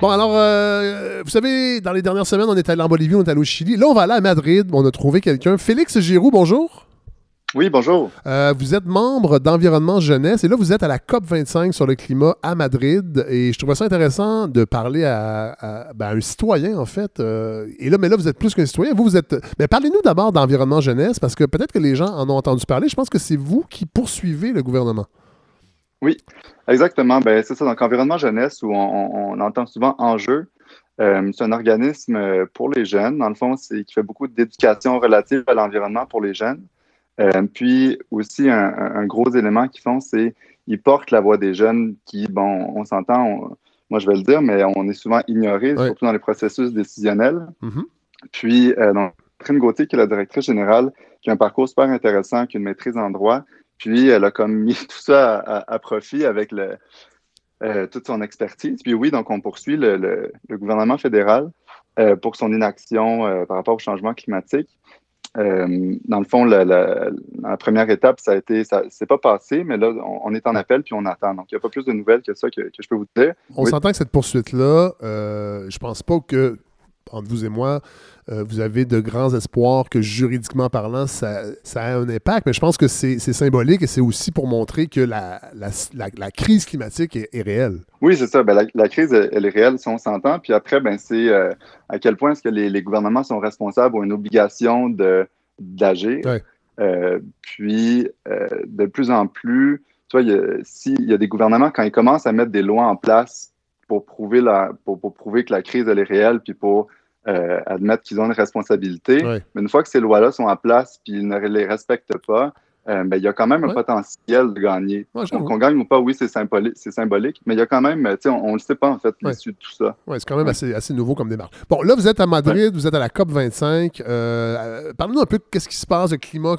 Bon, alors, euh, vous savez, dans les dernières semaines, on est allé en Bolivie, on est allé au Chili. Là, on va aller à Madrid. On a trouvé quelqu'un. Félix Giroux, bonjour. Oui, bonjour. Euh, vous êtes membre d'Environnement Jeunesse et là, vous êtes à la COP25 sur le climat à Madrid. Et je trouvais ça intéressant de parler à, ben, un citoyen, en fait. Euh, et là, mais là, vous êtes plus qu'un citoyen. Vous, vous êtes. Mais parlez-nous d'abord d'Environnement Jeunesse parce que peut-être que les gens en ont entendu parler. Je pense que c'est vous qui poursuivez le gouvernement. Oui, exactement. Ben, c'est ça. Donc, Environnement Jeunesse, où on, entend souvent enjeu. Euh, c'est un organisme pour les jeunes, dans le fond, c'est qui fait beaucoup d'éducation relative à l'environnement pour les jeunes. Euh, puis aussi, un, gros élément qu'ils font, c'est qu'ils portent la voix des jeunes qui, bon, on s'entend, moi je vais le dire, mais on est souvent ignoré, surtout dans les processus décisionnels. Mm-hmm. Puis, euh, donc, Catherine Gauthier, qui est la directrice générale, qui a un parcours super intéressant, qui a une maîtrise en droit, puis elle a comme mis tout ça à, profit avec le, euh, toute son expertise. Puis oui, donc on poursuit le, gouvernement fédéral pour son inaction par rapport au changement climatique. Euh, dans le fond, la, première étape, ça a été, ça s'est pas passé, mais là, on, est en appel puis on attend. Donc, il n'y a pas plus de nouvelles que ça que, je peux vous dire. On s'entend que cette poursuite-là, euh, je pense pas que entre vous et moi, euh, vous avez de grands espoirs que juridiquement parlant, ça, a un impact, mais je pense que c'est symbolique et c'est aussi pour montrer que la, la, crise climatique est, réelle. Oui, c'est ça. Ben, la, crise, elle, est réelle si on s'entend. Puis après, ben, c'est euh, à quel point est-ce que les, gouvernements sont responsables ou une obligation d'agir. Euh, puis, de plus en plus, tu vois, s'il y a des gouvernements, quand ils commencent à mettre des lois en place pour prouver, la, pour, prouver que la crise, elle est réelle, puis pour euh, admettre qu'ils ont une responsabilité. Mais une fois que ces lois-là sont en place, puis ils ne les respectent pas, euh, ben, il y a quand même un potentiel de gagner. Donc, on gagne ou pas, oui, c'est symbolique, symbolique, mais il y a quand même, on ne le sait pas, en fait, l'issue de tout ça. Oui, c'est quand même assez, assez, nouveau comme démarche. Bon, là, vous êtes à Madrid, vous êtes à la COP 25. Euh, Parlez-nous un peu de qu'est-ce qui se passe, le climat.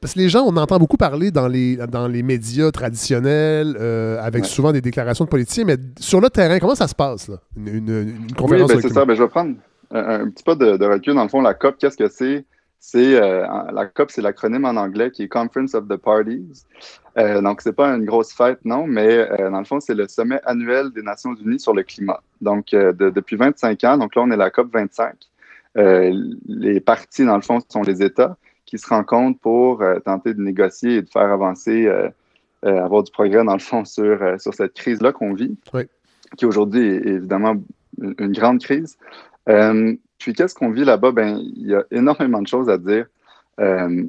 Parce que les gens, on entend beaucoup parler dans les, dans les médias traditionnels, euh, avec souvent des déclarations de politiciens, mais sur le terrain, comment ça se passe, là? Une, une, conférence oui, ben, c'est ça. Ben, je vais prendre un, petit peu de, de, recul. Dans le fond, la COP, qu'est-ce que c'est? C'est euh, la COP, c'est l'acronyme en anglais qui est Conference of the Parties. Euh, donc, c'est pas une grosse fête, non, mais euh, dans le fond, c'est le sommet annuel des Nations Unies sur le climat. Donc, depuis 25 ans, donc là, on est la COP 25. les parties, dans le fond, sont les États qui se rencontrent pour tenter de négocier et de faire avancer, avoir du progrès, dans le fond, sur, sur cette crise-là qu'on vit, qui aujourd'hui est, évidemment une grande crise. Puis qu'est-ce qu'on vit là-bas? Ben, il y a énormément de choses à dire. Euh,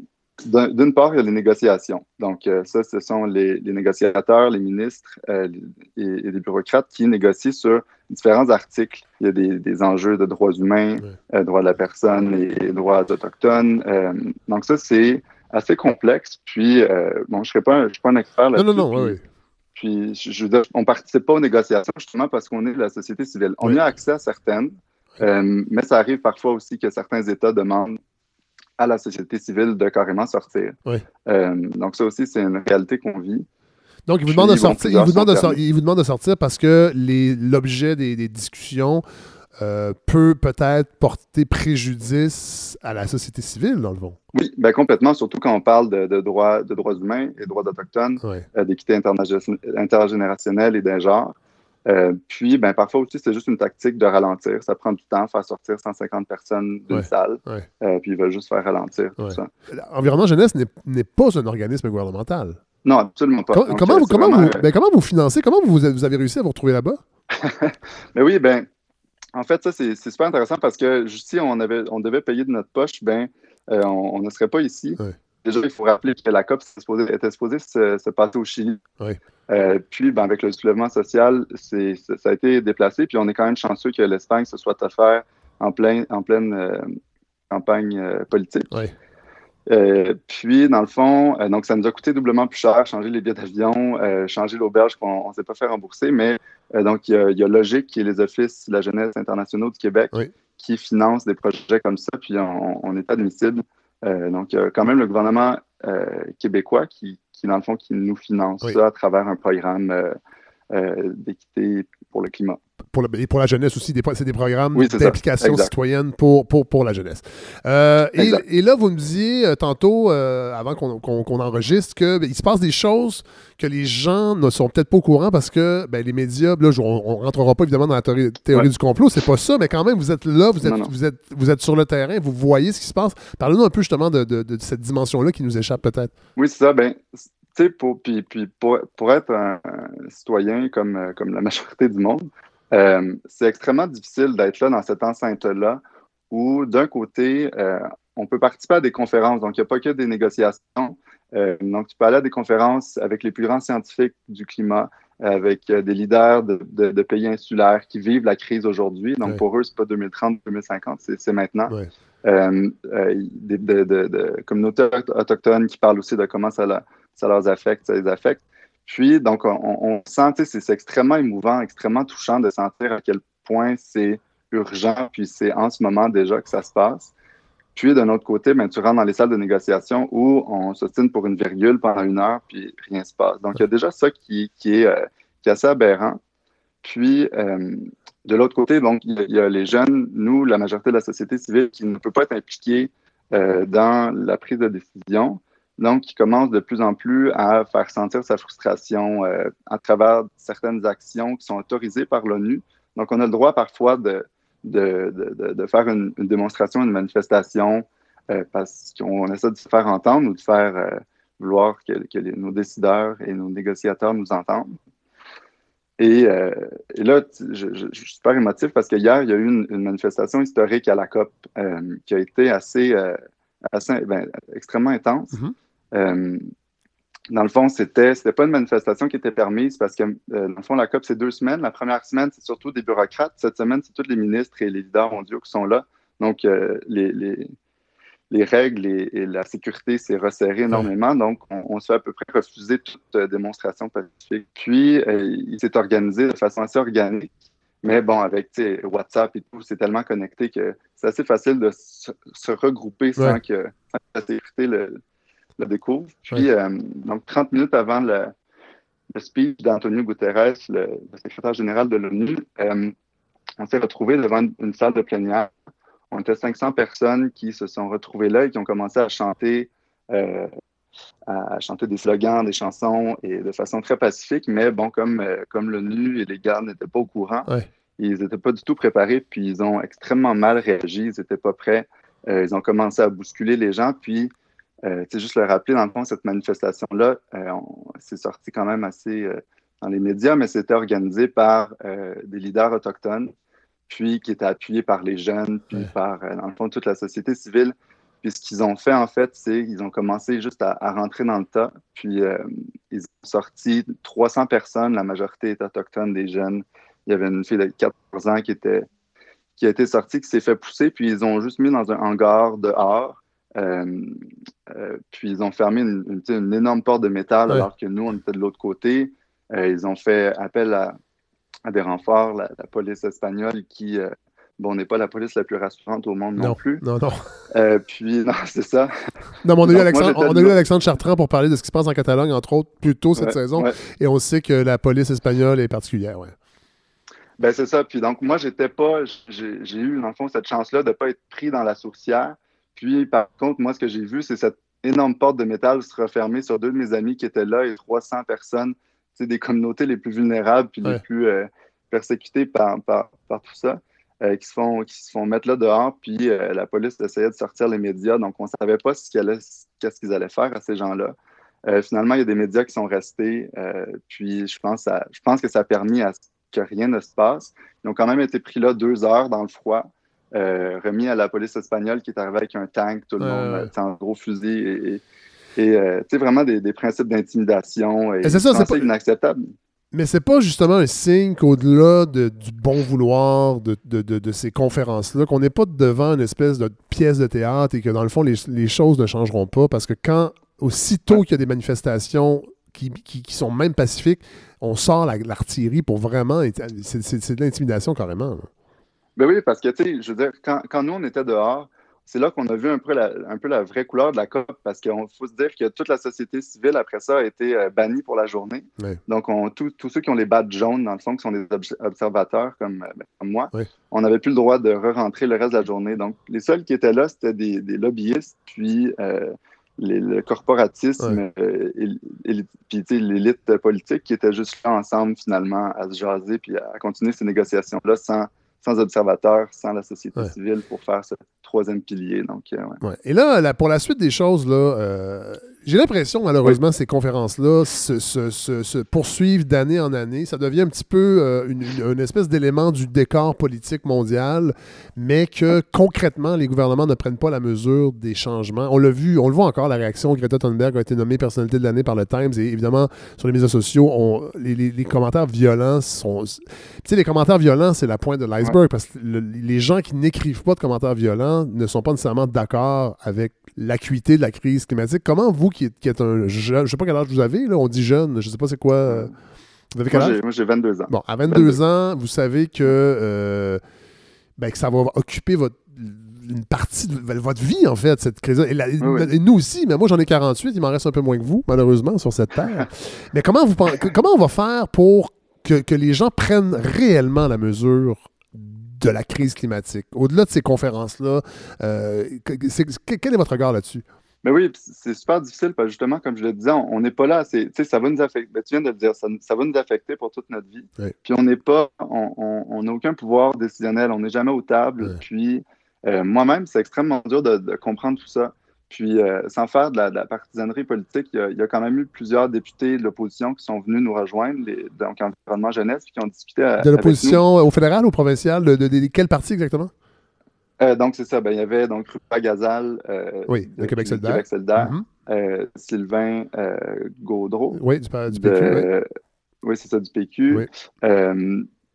d'une part, il y a les négociations. Donc, euh, ça, ce sont les, négociateurs, les ministres euh, et, les bureaucrates qui négocient sur différents articles. Il y a des, enjeux de droits humains, droits de la personne et, droits autochtones. donc, ça, c'est assez complexe. Puis, bon, je ne pas, suis pas un expert là-dessus. Non, non, non, oui. Puis, je, veux dire, on ne participe pas aux négociations justement parce qu'on est de la société civile. On a accès à certaines, euh, mais ça arrive parfois aussi que certains États demandent à la société civile de carrément sortir. Euh, donc ça aussi, c'est une réalité qu'on vit. Donc, il vous, demande de sortir, il, vous demande de il vous demande de sortir parce que l'objet des, discussions euh, peut peut-être porter préjudice à la société civile, dans le fond. Oui, ben complètement, surtout quand on parle de, droits, de droits humains et droits d'Autochtones, d'équité intergénérationnelle et d'un genre. Euh, puis, ben, parfois aussi, c'est juste une tactique de ralentir. Ça prend du temps, faire sortir 150 personnes d'une salle, euh, puis ils veulent juste faire ralentir tout ça. Environnement Jeunesse n'est pas un organisme gouvernemental. Non, absolument pas. comment, vous, comment, vous, ben, comment vous financez? Comment vous, vous avez réussi à vous retrouver là-bas? ben oui, ben, en fait, ça, c'est super intéressant parce que si on, avait, on devait payer de notre poche, ben, euh, on, ne serait pas ici. Déjà, il faut rappeler que la COP était supposée se, se passer au Chili. Euh, puis, ben, avec le soulèvement social, ça a été déplacé. Puis, on est quand même chanceux que l'Espagne se soit offert en, plein, en pleine euh, campagne euh, politique. puis, dans le fond, donc ça nous a coûté doublement plus cher, changer les billets d'avion, changer l'auberge qu'on ne s'est pas fait rembourser. Mais donc, il y, a, Logique, qui est les offices de la jeunesse internationaux du Québec, qui financent des projets comme ça. Puis, on est admissible. Euh, donc, quand même le gouvernement euh, québécois qui, qui, dans le fond, qui nous finance ça à travers un programme euh, d'équité pour le climat. pour, la, et pour la jeunesse aussi, c'est des programmes d'implication citoyenne pour, pour, pour la jeunesse. Euh, et, là, vous me disiez tantôt, avant qu'on enregistre, qu'il ben, se passe des choses que les gens ne sont peut-être pas au courant parce que ben, les médias, là, on ne rentrera pas évidemment dans la théorie, du complot, c'est pas ça, mais quand même, vous êtes là, vous êtes, vous êtes, vous êtes sur le terrain, vous voyez ce qui se passe. Parlez-nous un peu justement de, de, cette dimension-là qui nous échappe peut-être. Oui, c'est ça. Ben, pour, puis, puis pour, pour, être un, citoyen comme, euh, comme la majorité du monde, euh, c'est extrêmement difficile d'être là dans cette enceinte-là où, d'un côté, euh, on peut participer à des conférences, donc il n'y a pas que des négociations. donc, tu peux aller à des conférences avec les plus grands scientifiques du climat, avec des leaders de, de, pays insulaires qui vivent la crise aujourd'hui. Donc, pour eux, ce n'est pas 2030, 2050, c'est maintenant. des, de, de, communautés autochtones qui parlent aussi de comment ça, la, ça leur affecte, ça les affecte. Puis, donc, on, sent, c'est extrêmement émouvant, extrêmement touchant de sentir à quel point c'est urgent, puis c'est en ce moment déjà que ça se passe. Puis, d'un autre côté, ben, tu rentres dans les salles de négociation où on s'ostine pour une virgule pendant une heure, puis rien se passe. Donc, il y a déjà ça qui, euh, est, assez aberrant. Puis, euh, de l'autre côté, donc, il y, a les jeunes, nous, la majorité de la société civile, qui ne peut pas être impliquée euh, dans la prise de décision. Donc, il commence de plus en plus à faire sentir sa frustration euh, à travers certaines actions qui sont autorisées par l'ONU. Donc, on a le droit parfois de, de, de, faire une, démonstration, une manifestation euh, parce qu'on essaie de se faire entendre ou de faire euh, vouloir que, nos décideurs et nos négociateurs nous entendent. Et, là, je, suis super émotif parce qu'hier, il y a eu une, manifestation historique à la COP qui a été assez, assez ben, extrêmement intense. Mm-hmm. Dans le fond, c'était c'était pas une manifestation qui était permise parce que, euh, dans le fond, la COP, c'est deux semaines. La première semaine, c'est surtout des bureaucrates. Cette semaine, c'est tous les ministres et les leaders mondiaux qui sont là. Donc, euh, les, les, les, règles et, la sécurité s'est resserré énormément. Donc, on, se fait à peu près refuser toute démonstration pacifique. Puis, il s'est organisé de façon assez organique. Mais bon, avec WhatsApp et tout, c'est tellement connecté que c'est assez facile de se, regrouper sans, que, sans que la sécurité le, le découvre. Puis, euh, donc, 30 minutes avant le, speech d'Antonio Guterres, le, secrétaire général de l'ONU, euh, on s'est retrouvé devant une, salle de plénière. On était 500 personnes qui se sont retrouvées là et qui ont commencé à chanter, euh, à chanter des slogans, des chansons, et de façon très pacifique. Mais bon, comme, comme l'ONU et les gardes n'étaient pas au courant, ils n'étaient pas du tout préparés, puis ils ont extrêmement mal réagi. Ils n'étaient pas prêts. ils ont commencé à bousculer les gens, puis euh, juste le rappeler, dans le fond, cette manifestation-là, euh, c'est sorti quand même assez euh, dans les médias, mais c'était organisé par euh, des leaders autochtones, puis qui était appuyé par les jeunes, puis par, dans le fond, toute la société civile. Puis ce qu'ils ont fait, en fait, c'est qu'ils ont commencé juste à, rentrer dans le tas, puis ils ont sorti 300 personnes, la majorité est autochtone, des jeunes. Il y avait une fille de 14 ans qui était qui a été sortie, qui s'est fait pousser, puis ils ont juste mis dans un hangar dehors. Euh, euh, puis ils ont fermé une, énorme porte de métal alors que nous, on était de l'autre côté. Euh, ils ont fait appel à, des renforts, la, police espagnole qui, bon, n'est pas la police la plus rassurante au monde non, plus. Non, non. puis, non, c'est ça. Non, mais on a, eu Alexandre, Alexandre Chartrand pour parler de ce qui se passe en Catalogne, entre autres, plus tôt cette saison. Et on sait que la police espagnole est particulière, ouais. Ben, c'est ça. Puis donc, moi, j'étais pas, j'ai eu, dans le fond, cette chance-là de ne pas être pris dans la sourcière. Puis, par contre, moi, ce que j'ai vu, c'est cette énorme porte de métal se refermer sur deux de mes amis qui étaient là et 300 personnes, c'est des communautés les plus vulnérables puis les plus euh, persécutées par, par, tout ça, euh, qui, se font, qui se font mettre là dehors. Puis euh, la police essayait de sortir les médias, donc on ne savait pas ce qu'est-ce qu'ils allaient faire à ces gens-là. finalement, il y a des médias qui sont restés, puis je pense, je pense que ça a permis à que rien ne se passe. Ils ont quand même été pris là deux heures dans le froid. Euh, remis à la police espagnole qui est arrivée avec un tank, tout le monde, en gros fusil et, et, euh, vraiment des, principes d'intimidation. Et, c'est ça, c'est pas inacceptable. Mais c'est pas justement un signe qu'au-delà du bon vouloir de, de, ces conférences-là, qu'on n'est pas devant une espèce de pièce de théâtre et que dans le fond, les, choses ne changeront pas parce que quand, aussitôt qu'il y a des manifestations qui, qui, sont même pacifiques, on sort l'artillerie pour vraiment. C'est de l'intimidation carrément. Ben oui, parce que, tu sais, je veux dire, quand, nous, on était dehors, c'est là qu'on a vu un peu, la, un peu la vraie couleur de la COP parce qu'il faut se dire que toute la société civile, après ça, a été euh, bannie pour la journée. Donc, tous ceux qui ont les badges jaunes, dans le fond, qui sont des observateurs comme, ben, moi, on n'avait plus le droit de re-rentrer le reste de la journée. Donc, les seuls qui étaient là, c'était des, lobbyistes, puis euh, le corporatisme euh, et, puis l'élite politique qui étaient juste là ensemble, finalement, à se jaser puis à continuer ces négociations-là sans sans observateurs, sans la société civile pour faire ce troisième pilier. Donc, ouais. Et là, pour la suite des choses, là, euh, j'ai l'impression, malheureusement, ces conférences-là se, poursuivent d'année en année. Ça devient un petit peu euh, une, espèce d'élément du décor politique mondial, mais que concrètement, les gouvernements ne prennent pas la mesure des changements. On l'a vu, on le voit encore, la réaction. Greta Thunberg a été nommée personnalité de l'année par le Times et évidemment, sur les médias sociaux, on, les, commentaires violents sont. Tu sais, les commentaires violents, c'est la pointe de l'iceberg parce que les gens qui n'écrivent pas de commentaires violents ne sont pas nécessairement d'accord avec l'acuité de la crise climatique. Comment vous, qui êtes, un jeune, je ne sais pas quel âge vous avez, là, on dit jeune, je ne sais pas c'est quoi. Euh, vous avez quel âge? Moi, j'ai 22 ans. Bon, à 22, ans, vous savez que, euh, ben, que ça va occuper votre une partie de votre vie, en fait, cette crise-là. Et, nous aussi, mais moi, j'en ai 48, il m'en reste un peu moins que vous, malheureusement, sur cette terre. mais comment, vous, comment on va faire pour que, que, les gens prennent réellement la mesure de la crise climatique? Au-delà de ces conférences-là, euh, quel est votre regard là-dessus? Mais oui, c'est super difficile parce que justement, comme je le disais, on n'est pas là. Ça va nous affecter. Ben, tu viens de le dire, ça, va nous affecter pour toute notre vie. Puis on n'est pas, on n'a aucun pouvoir décisionnel, on n'est jamais aux tables. Puis euh, moi-même, c'est extrêmement dur de, comprendre tout ça. Puis, euh, sans faire de la, partisanerie politique, il y, a, quand même eu plusieurs députés de l'opposition qui sont venus nous rejoindre, les, donc Environnement Jeunesse, puis qui ont discuté. de l'opposition au fédéral ou provincial De, de, quel parti exactement? Euh, Donc, c'est ça. Ben, il y avait donc Rupa Gazal. oui, de, Québec solidaire. Québec solidaire mm-hmm. Sylvain Gaudreau. Oui, du, PQ. Oui, c'est ça, du PQ.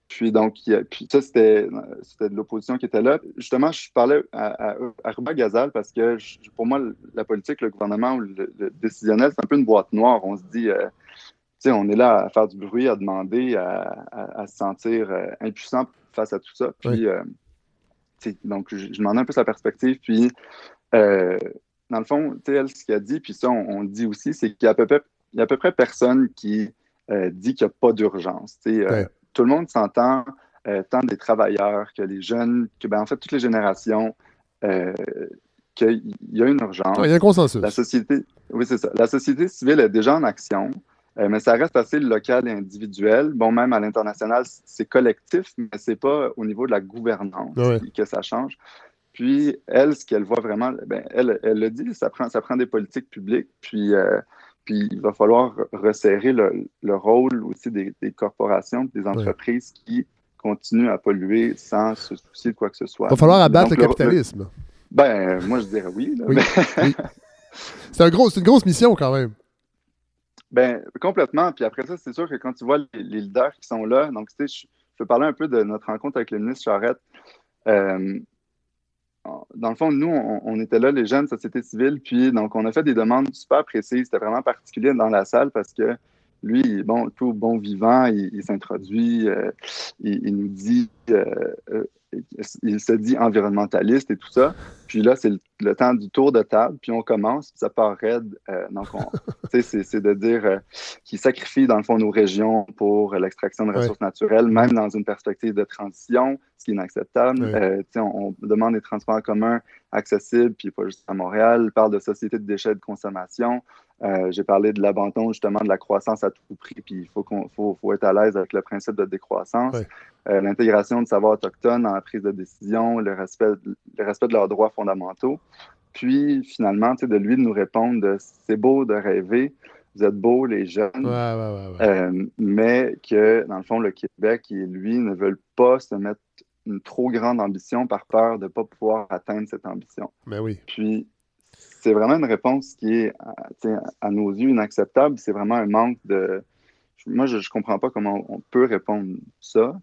Puis donc, puis ça, c'était, de l'opposition qui était là. Justement, je parlais à, à, Ruba Gazal parce que pour moi, la politique, le gouvernement ou le, décisionnel, c'est un peu une boîte noire. On se dit, euh, tu sais, on est là à faire du bruit, à demander, à, se sentir euh, impuissant face à tout ça. Puis, euh, donc, je, je demandais un peu sa perspective. Puis, dans le fond, tu sais, elle, ce qu'elle dit, puis ça, on, le dit aussi, c'est qu'il y a à peu près, il y a à peu près personne qui dit qu'il n'y a pas d'urgence. Tu sais, tout le monde s'entend, euh, tant des travailleurs que les jeunes, que ben, en fait toutes les générations, euh, qu'il y a une urgence. il y a un consensus. La société, oui, c'est ça. La société civile est déjà en action, euh, mais ça reste assez local et individuel. Bon, même à l'international, c'est collectif, mais c'est pas au niveau de la gouvernance que ça change. Puis, elle, ce qu'elle voit vraiment, ben, elle, elle le dit, ça prend, ça prend des politiques publiques. Puis, puis il va falloir resserrer le, rôle aussi des, corporations, des entreprises qui continuent à polluer sans se soucier de quoi que ce soit. Il va falloir abattre le capitalisme. ben, moi, je dirais oui. C'est un une grosse mission quand même. Ben, complètement. Puis après ça, c'est sûr que quand tu vois les, leaders qui sont là, donc, tu sais, je, je, peux parler un peu de notre rencontre avec le ministre Charette. Euh, dans le fond, nous, on, était là, les jeunes sociétés civiles, puis donc on a fait des demandes super précises. C'était vraiment particulier dans la salle parce que lui, bon, tout bon vivant, il, s'introduit, euh, il, nous dit euh, euh, il se dit environnementaliste et tout ça. Puis là, c'est le, temps du tour de table, puis on commence, puis ça part raide. Euh, donc, c'est de dire euh, qu'il sacrifie, dans le fond, nos régions pour l'extraction de ressources naturelles, même dans une perspective de transition, ce qui est inacceptable. Euh, on, demande des transports communs accessibles, puis pas juste à Montréal. Il parle de société de déchets de consommation. J'ai parlé de l'abandon, justement, de la croissance à tout prix, puis il faut, qu'on faut, faut, être à l'aise avec le principe de décroissance. Euh, l'intégration de savoirs autochtones dans la prise de décision, le respect, le respect de leurs droits fondamentaux. Puis, finalement, de lui de nous répondre c'est beau de rêver, vous êtes beaux, les jeunes, euh, mais que, dans le fond, le Québec et lui ne veulent pas se mettre une trop grande ambition par peur de ne pas pouvoir atteindre cette ambition. Mais oui. Puis, c'est vraiment une réponse qui est, à nos yeux, inacceptable. C'est vraiment un manque de... Moi, je ne comprends pas comment on peut répondre ça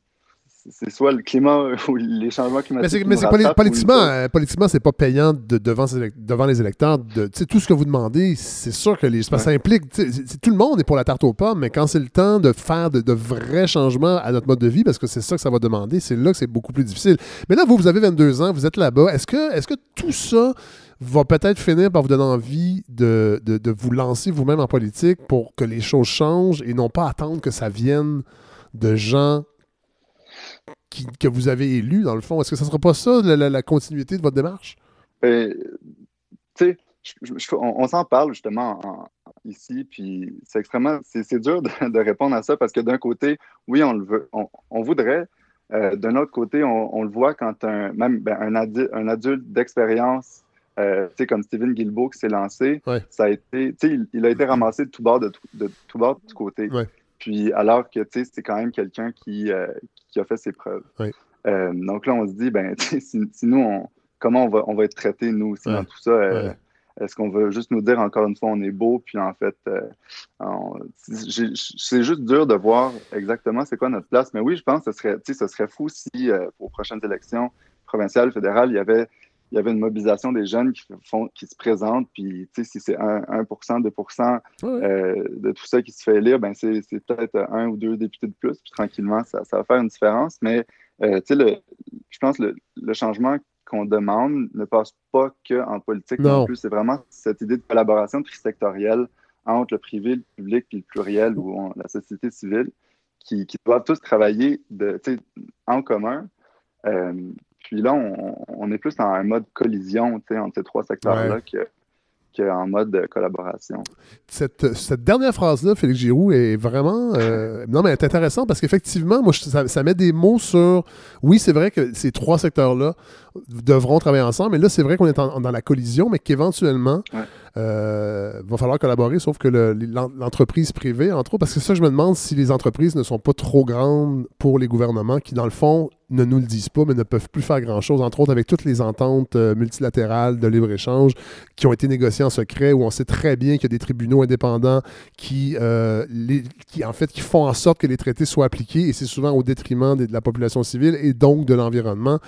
c'est soit le climat ou les changements climatiques. Mais c'est politiquement, euh, politiquement, c'est pas payant de, devant, devant les électeurs. De, tout ce que vous demandez, c'est sûr que les, ça implique. tout le monde est pour la tarte aux pommes, mais quand c'est le temps de faire de, vrais changements à notre mode de vie, parce que c'est ça que ça va demander, c'est là que c'est beaucoup plus difficile. Mais là, vous, vous avez 22 ans, vous êtes là-bas. Est-ce que, est -ce que tout ça va peut-être finir par vous donner envie de, de vous lancer vous-même en politique pour que les choses changent et non pas attendre que ça vienne de gens que vous avez élus, dans le fond. Est-ce que ça ne sera pas ça, la, continuité de votre démarche? Ben, tu sais, on, s'en parle justement ici, puis c'est extrêmement, c'est dur de, répondre à ça parce que d'un côté, oui, on le veut, on, voudrait. Euh, d'un autre côté, on, le voit quand un, même ben, un, un adulte d'expérience euh, comme Steven Guilbeault qui s'est lancé, ça a été, il, il, a été ramassé de tout bord, de tout, de tout bord, de tout côté. Puis alors que c'est quand même quelqu'un qui, euh, qui a fait ses preuves. Euh, donc là, on se dit, ben, si, nous, on, comment on va, on va être traité, nous aussi, dans tout ça? Euh, est-ce qu'on veut juste nous dire encore une fois, on est beau, puis en fait, c'est juste dur de voir exactement c'est quoi notre place. Mais oui, je pense que ce serait, ce serait fou si, aux prochaines élections provinciales, fédérales, il y avait il y avait une mobilisation des jeunes qui, font, qui se présentent, puis si c'est 1, 1 2% euh, de tout ça qui se fait élire, ben c'est peut-être un ou deux députés de plus, puis tranquillement, ça, ça va faire une différence. Mais euh, le, je pense que le, changement qu'on demande ne passe pas qu'en politique non, plus. C'est vraiment cette idée de collaboration trisectorielle entre le privé, le public et le pluriel ou la société civile qui, qui doivent tous travailler de, en commun. Euh, puis là, on, est plus dans un mode collision entre ces trois secteurs-là qu'en mode collaboration. Cette, dernière phrase-là, Félix Giroux, est vraiment. Euh, non, mais elle est intéressante parce qu'effectivement, moi, ça, met des mots sur. Oui, c'est vrai que ces trois secteurs-là devront travailler ensemble, mais là, c'est vrai qu'on est dans la collision, mais qu'éventuellement, euh, va falloir collaborer, sauf que l'entreprise privée, entre autres, parce que ça, je me demande si les entreprises ne sont pas trop grandes pour les gouvernements qui, dans le fond, ne nous le disent pas, mais ne peuvent plus faire grand-chose, entre autres avec toutes les ententes euh, multilatérales de libre-échange qui ont été négociées en secret, où on sait très bien qu'il y a des tribunaux indépendants qui, euh, qui, en fait, qui font en sorte que les traités soient appliqués, et c'est souvent au détriment de, la population civile et donc de l'environnement.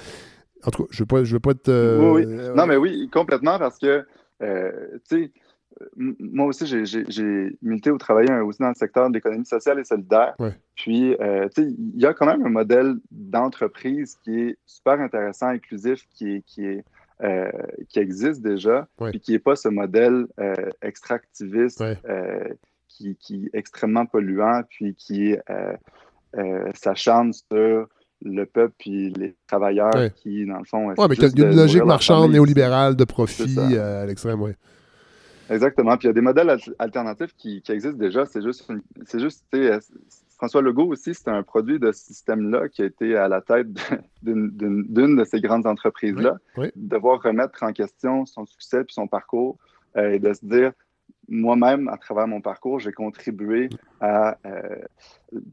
En tout cas, je ne veux, veux, pas être... oui, oui. Non, mais oui, complètement, parce que euh, tu sais, moi aussi, j'ai milité ou travaillé aussi dans le secteur de l'économie sociale et solidaire. Puis, euh, tu sais, il y a quand même un modèle d'entreprise qui est super intéressant, inclusif, qui, est, qui, est, euh, qui existe déjà, puis qui n'est pas ce modèle extractiviste qui, qui, est extrêmement polluant, puis qui s'acharne sur le peuple puis les travailleurs qui, dans le fond. Oui, mais il y a une logique marchande néolibérale de profit euh, à l'extrême, oui. Exactement. Puis il y a des modèles alternatifs qui, existent déjà. C'est juste, c'est juste euh, François Legault aussi, c'est un produit de ce système-là qui a été à la tête d'une de ces grandes entreprises-là. Devoir remettre en question son succès puis son parcours euh, et de se dire moi-même, à travers mon parcours, j'ai contribué à euh,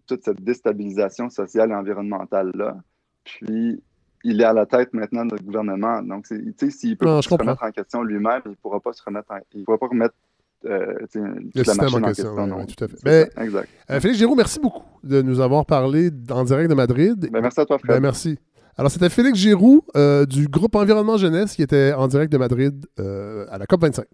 toute cette déstabilisation sociale et environnementale-là. Puis, il est à la tête maintenant de notre gouvernement. Donc, tu sais, s'il peut pas se remettre en question lui-même, il ne pourra pas se remettre il pourra pas remettre euh, le système en question. tout à fait. Mais, exact. Euh, Félix Giroux, merci beaucoup de nous avoir parlé en direct de Madrid. Ben, merci à toi, Fred. Ben, merci. Alors, c'était Félix Giroux du groupe Environnement Jeunesse qui était en direct de Madrid à la COP25.